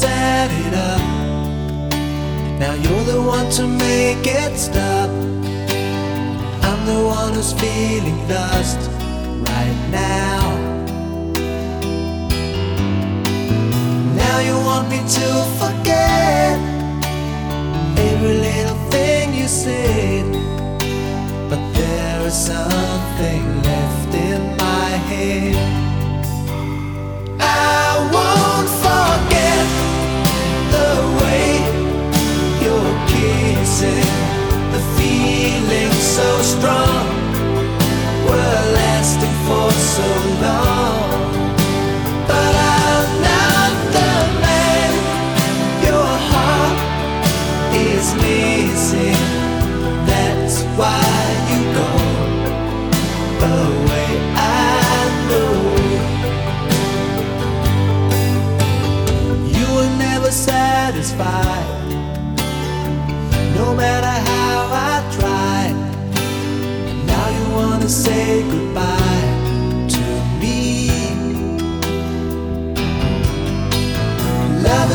set it up. Now you're the one to make it stop. I'm the one who's feeling lost right now. Now you want me to forget every little thing you said, but there is something left in my head. I won't forget. so strong were lasting for so long.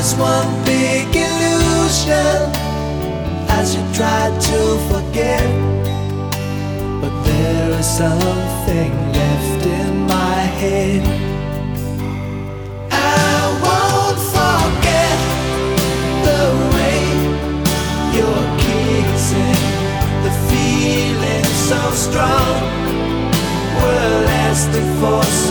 Just one big illusion as you try to forget. But there is something left in my head. I won't forget the kissing, the feeling so strong were lasting for.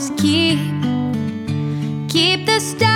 Just keep, keep the star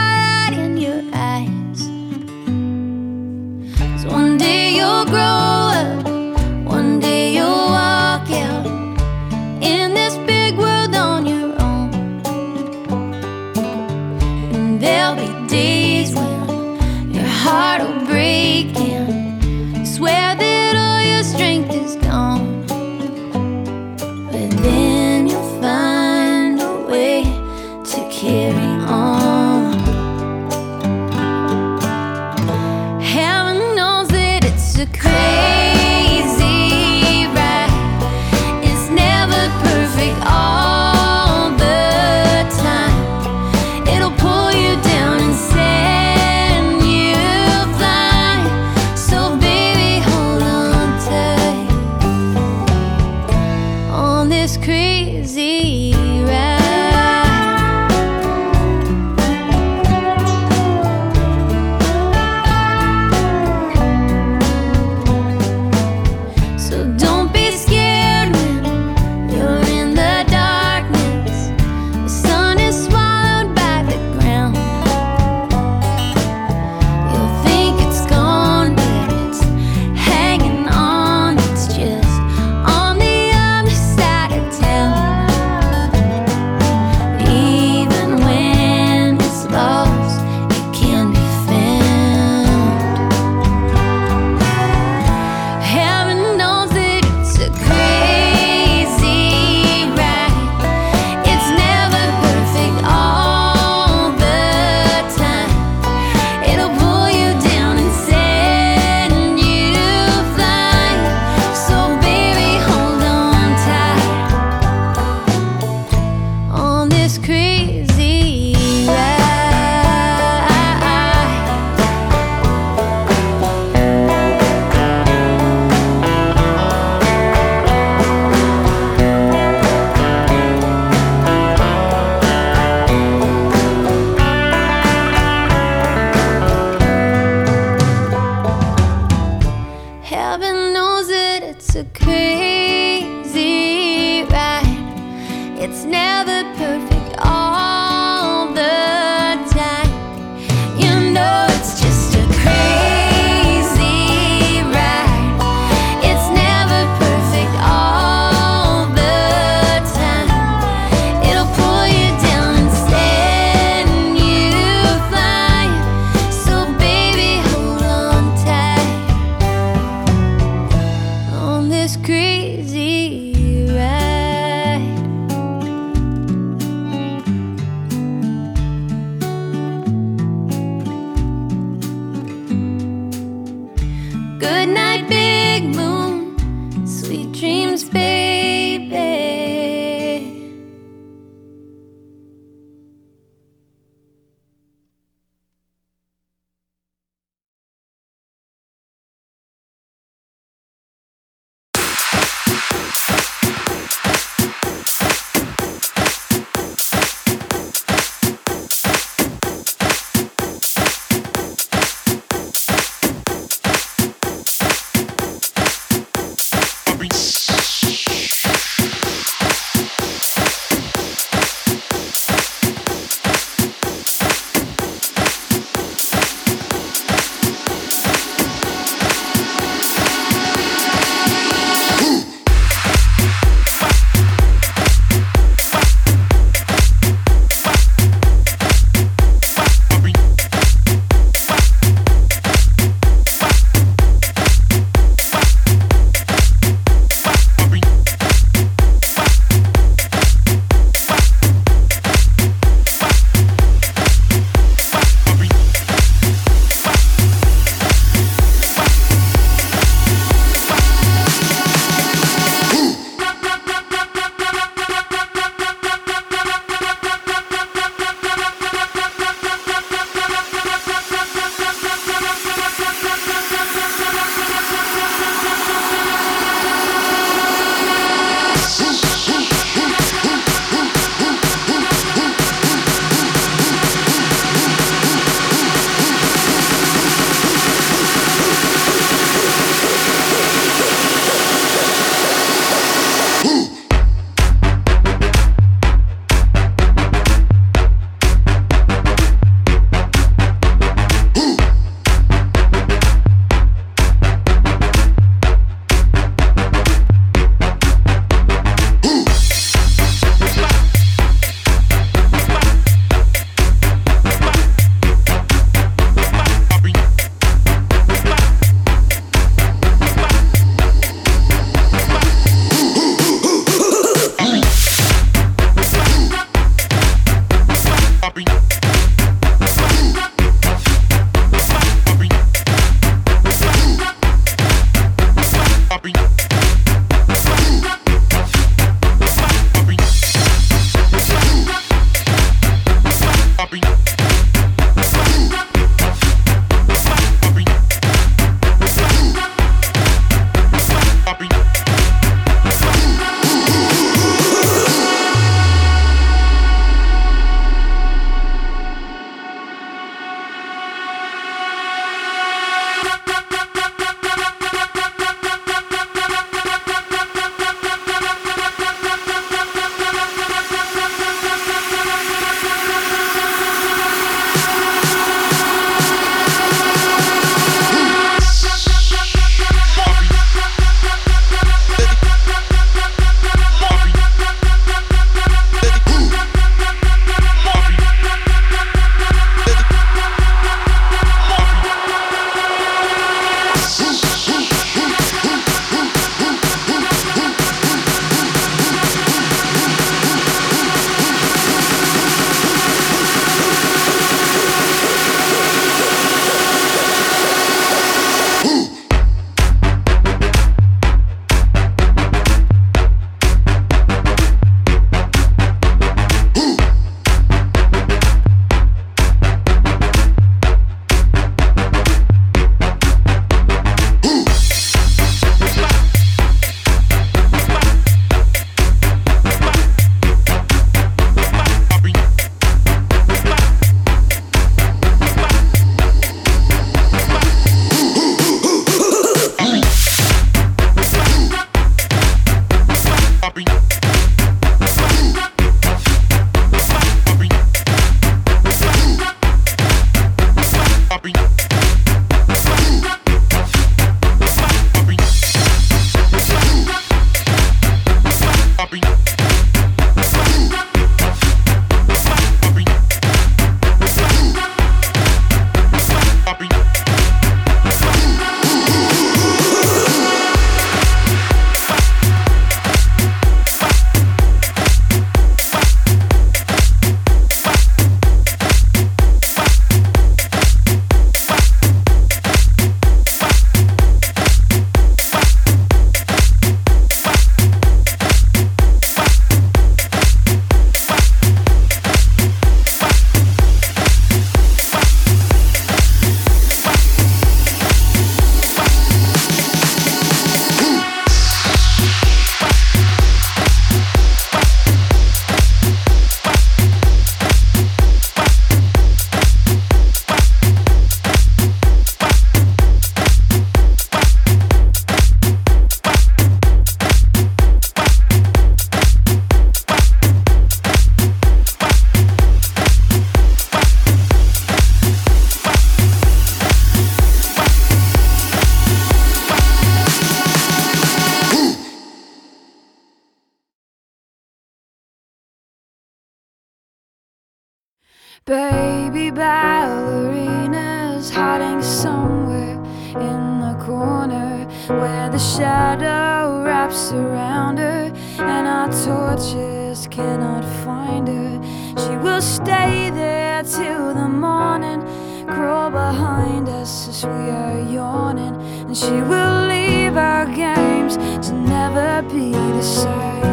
We'll stay there till the morning, crawl behind us as we are yawning. And she will leave our games to never be the same.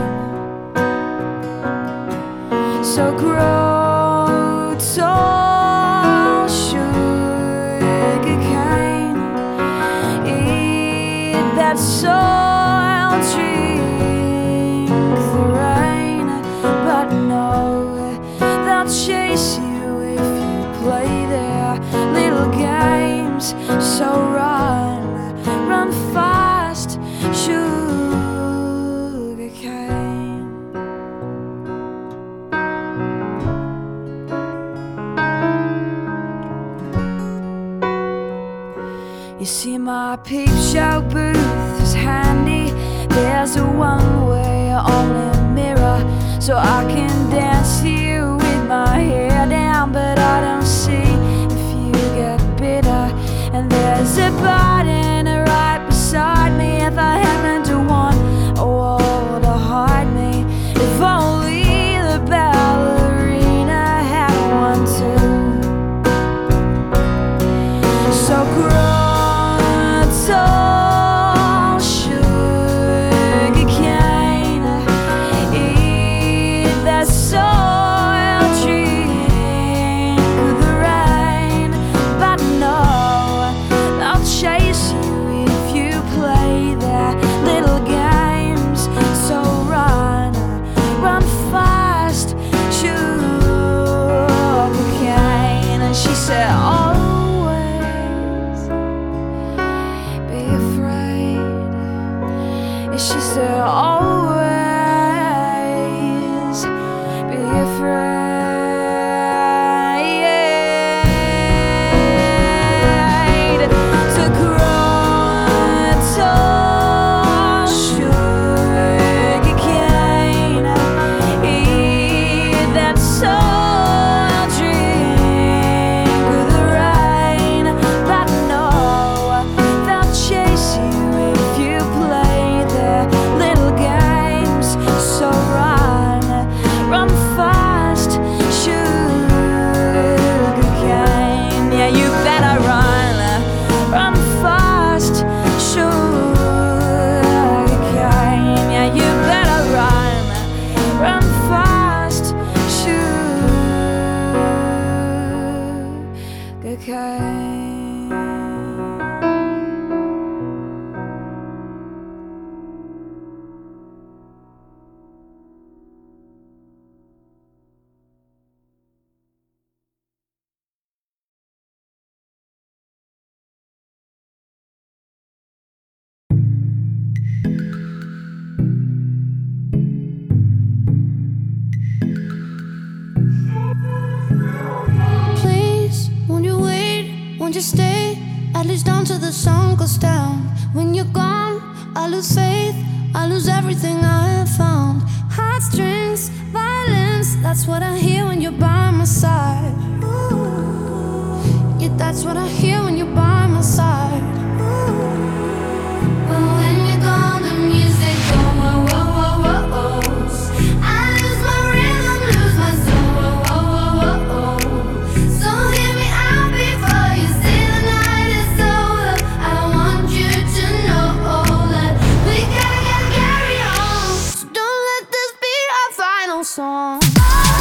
So grow. My peep show booth is handy. There's a one way only mirror, so I can dance here with my hair down. But I don't see if you get bitter. And there's a button right beside me if I happen to want a wall to hide me. If only the ballerina had one too. So great. song.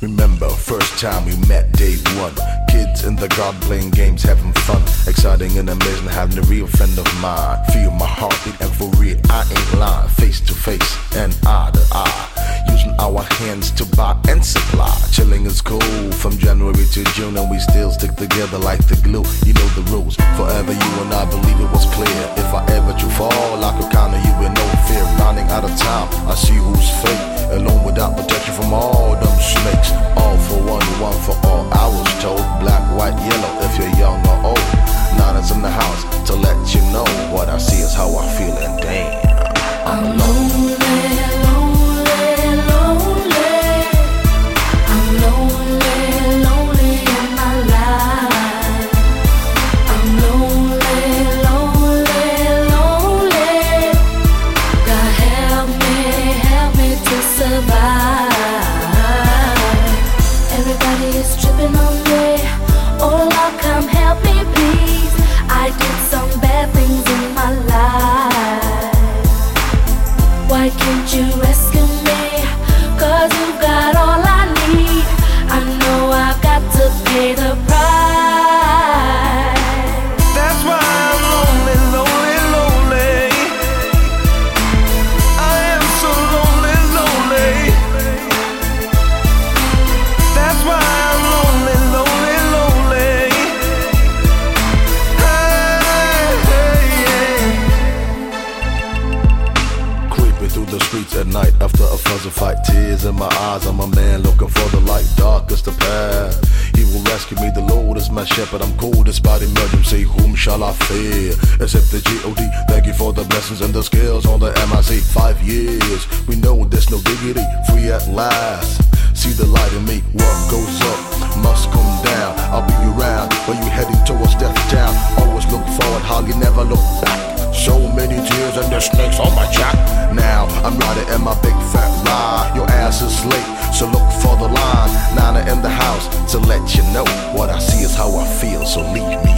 Remember, first time we met day one. Kids in the garden playing games, having fun. Exciting and amazing, having a real friend of mine. Feel my heartbeat and for real, I ain't lying. Face to face and eye to eye Using our hands to buy and supply. Chilling is cool from January to June, and we still stick together like the glue. You know the rules. Forever you and I believe it was clear. If I ever do fall, I could count on you with no fear. Running out of time, I see who's fake. Alone without protection from all them snakes. All for one, one for all. I was told black, white, yellow if you're young or old. Nana's in the house to let you know what I see is how I feel, and damn, I'm alone. And the skills on the MIC. Five years. We know there's no diggity. Free at last. See the light in me. What goes up must come down. I'll be around when you heading towards death town. Always look forward, hardly never look back. So many tears and the snakes on my jack. Now I'm riding in my big fat ride. Your ass is late, so look for the line. Nana in the house to let you know what I see is how I feel. So leave me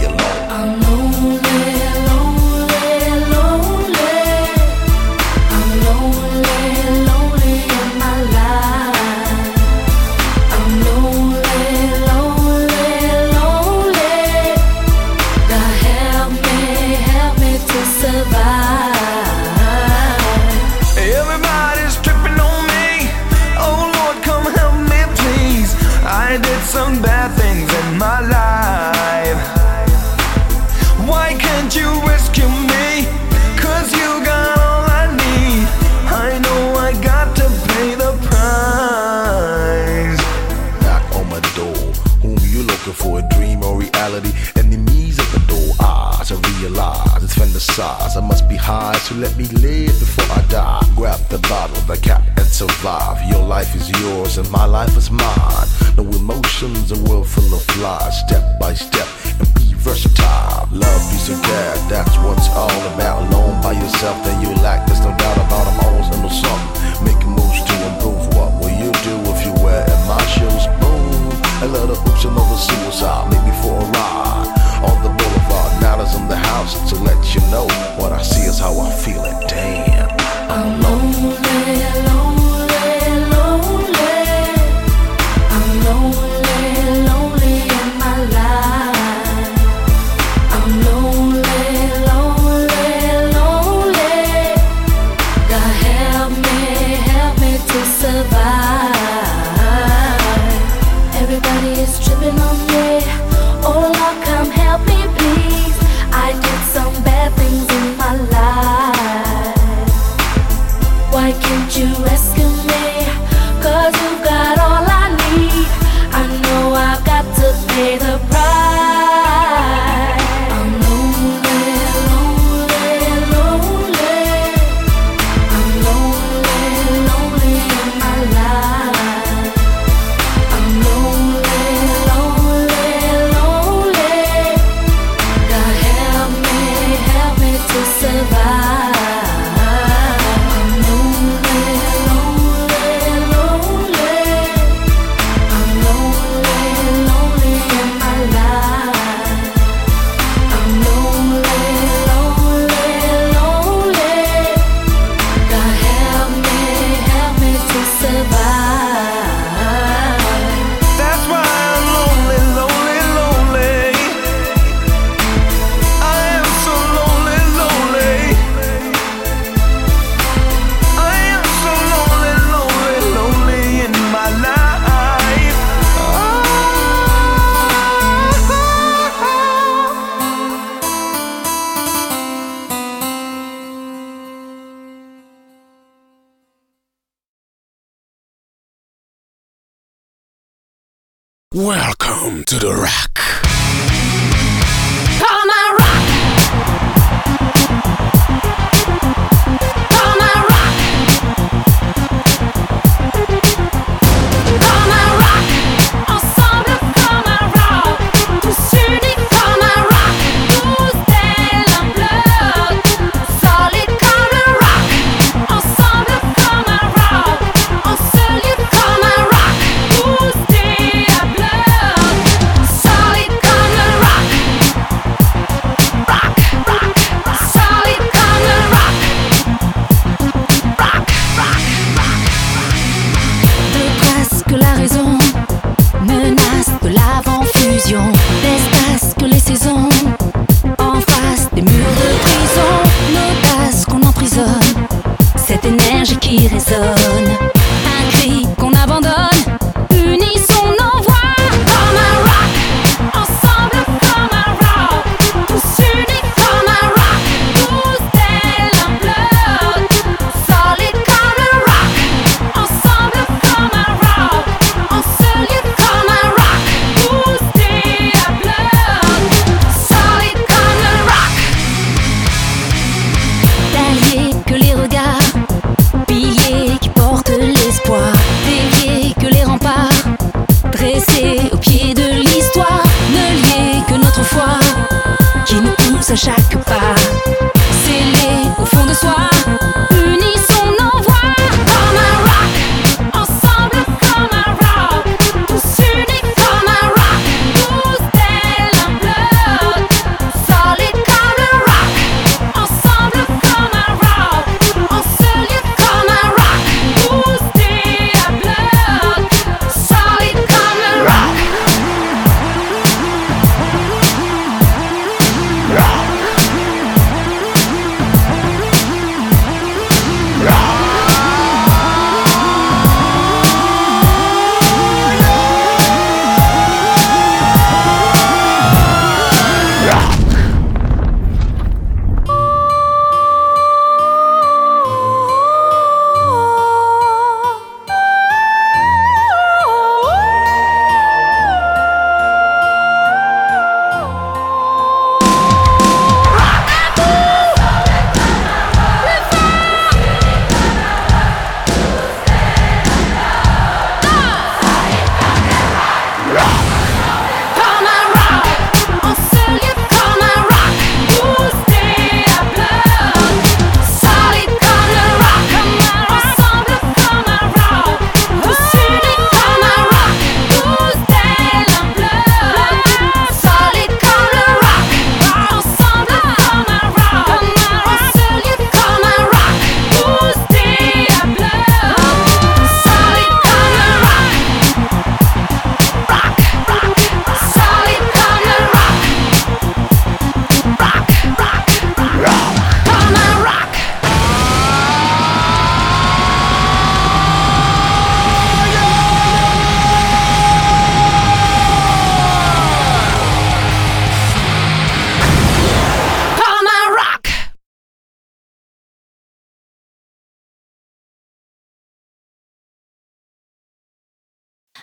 fantasize. I must be high, so let me live before I die. Grab the bottle, the cap, and survive. Your life is yours, and my life is mine. No emotions, a world full of lies. Step by step, and be versatile. Love, peace, and care, that's what's all about. Alone by yourself, then you lack. There's no doubt about I'm always into something. Making moves to improve. What will you do if you wear in my shoes? Boom. A of oops, another suicide. Maybe for a ride in the house to let you know what I see is how I feel it. Damn. I'm lonely, lonely, Welcome to the Rock.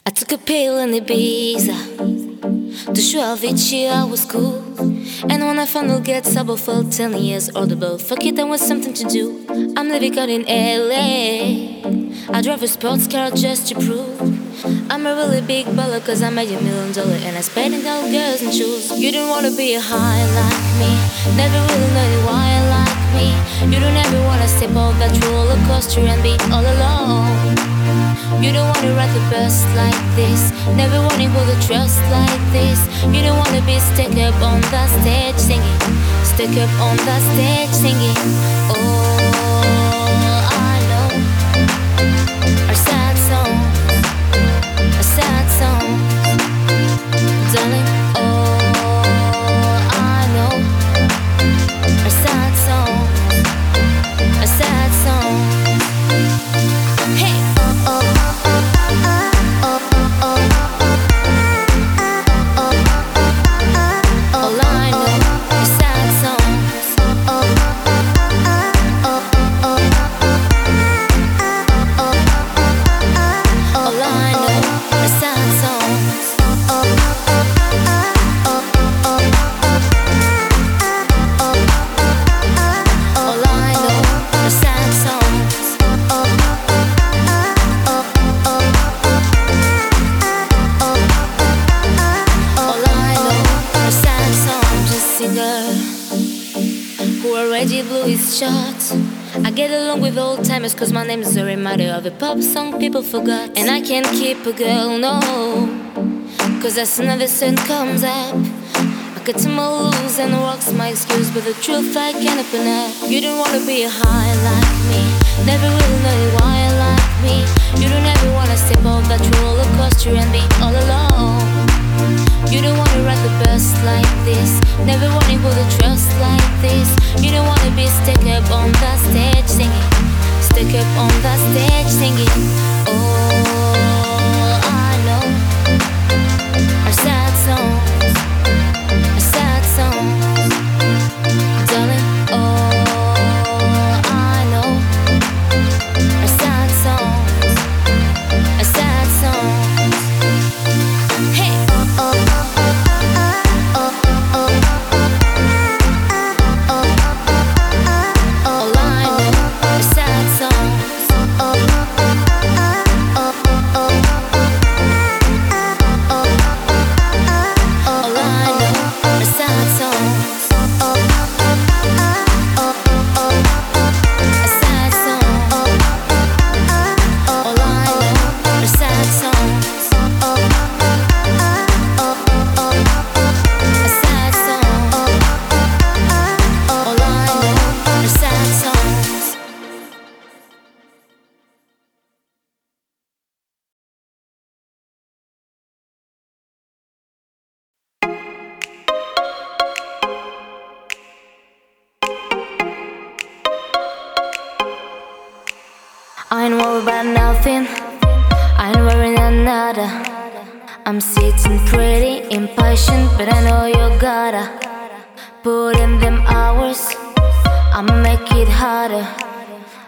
I took a pill in Ibiza. To show Avicii I was cool. And when I finally get sober Felt 10 years But fuck it, that was something to do. I'm living out in LA I drive a sports car just to prove. I'm a really big baller Cause I made a million dollar And I spend it on girls and shoes. You don't wanna be a high like me. Never really know why like me. You don't ever wanna step off that roller coaster And be all alone you don't wanna ride the bus like this. Never wanna hold a trust like this. You don't wanna be stuck up on the stage singing. Stuck up on the stage singing. Oh, I know. Our sad cause my name is a reminder of a pop song people forgot. And I can't keep a girl, no. Cause as the sun comes up, I cut to my loose and rocks my excuse. But the truth I can't open up. You don't wanna be high like me. Never really know why like me. You don't ever wanna step off that roller coaster and be all alone. You don't wanna ride the bus like this. Never wanna a trust like this. You don't wanna be stuck up on that stage singing stuck up on the stage singing. Oh,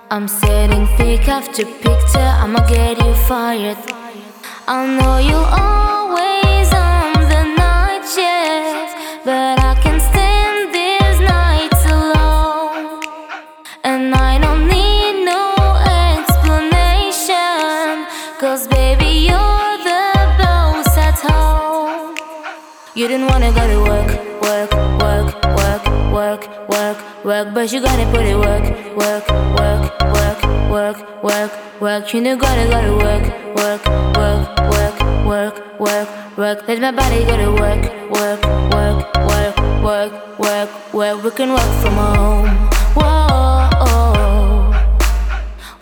I'm setting pick after picture, I'ma get you fired. I know you always on the night shift, but I can stand these nights alone. And I don't need no explanation, cause baby, you're. The boss at home. You didn't wanna go to work, work, but you gotta put it work, work, work, work, work, work, work. You know gotta go to work, work, work, work, work, work, work. Let my body go to work, work, work, work, work, work, work. We can work from home. Whoa,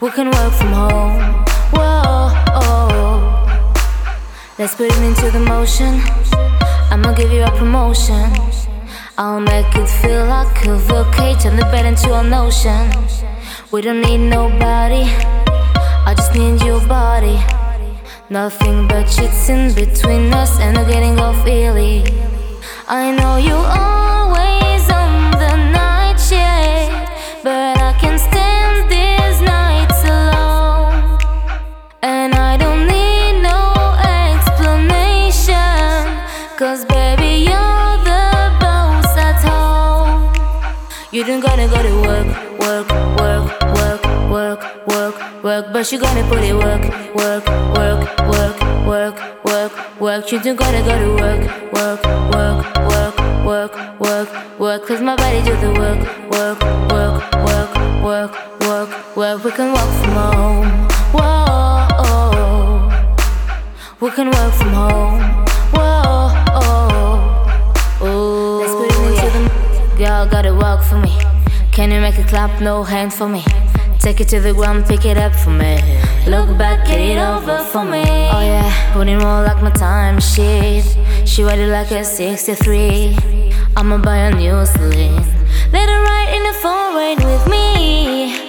we can work from home. Whoa, let's put it into the motion. I'ma give you a promotion. I'll make it feel like a volcano, turn the bed into an ocean. We don't need nobody, I just need your body. Nothing but shit's in between us, and I'm getting off early. I know you always on the night shift, but You don't gotta go to work, work, work, work, work, work, work, but you gonna put it work, work, work, work, work, work, work. You don't gotta go to work, work, work, work, work, work, work. Cause my body do the work, work, work, work, work, work, work. We can work from home, whoa. We can work from home, girl, gotta work for me. Can you make a clap? No hand for me. Take it to the ground, pick it up for me. Look back, get it over for me. Oh yeah, putting more like my time sheet. She it like a 63. I'ma buy a new sling. Let her ride in the phone with me.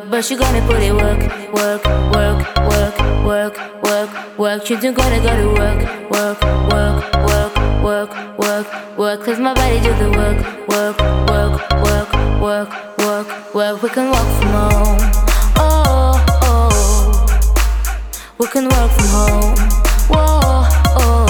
Work, but you gonna put it work, work, work, work, work, work, work. You don't gotta go to work, work, work, work, work, work, work. Cause my body do the work, work, work, work, work, work, work. We can work from home, oh, oh. We can work from home, whoa, oh.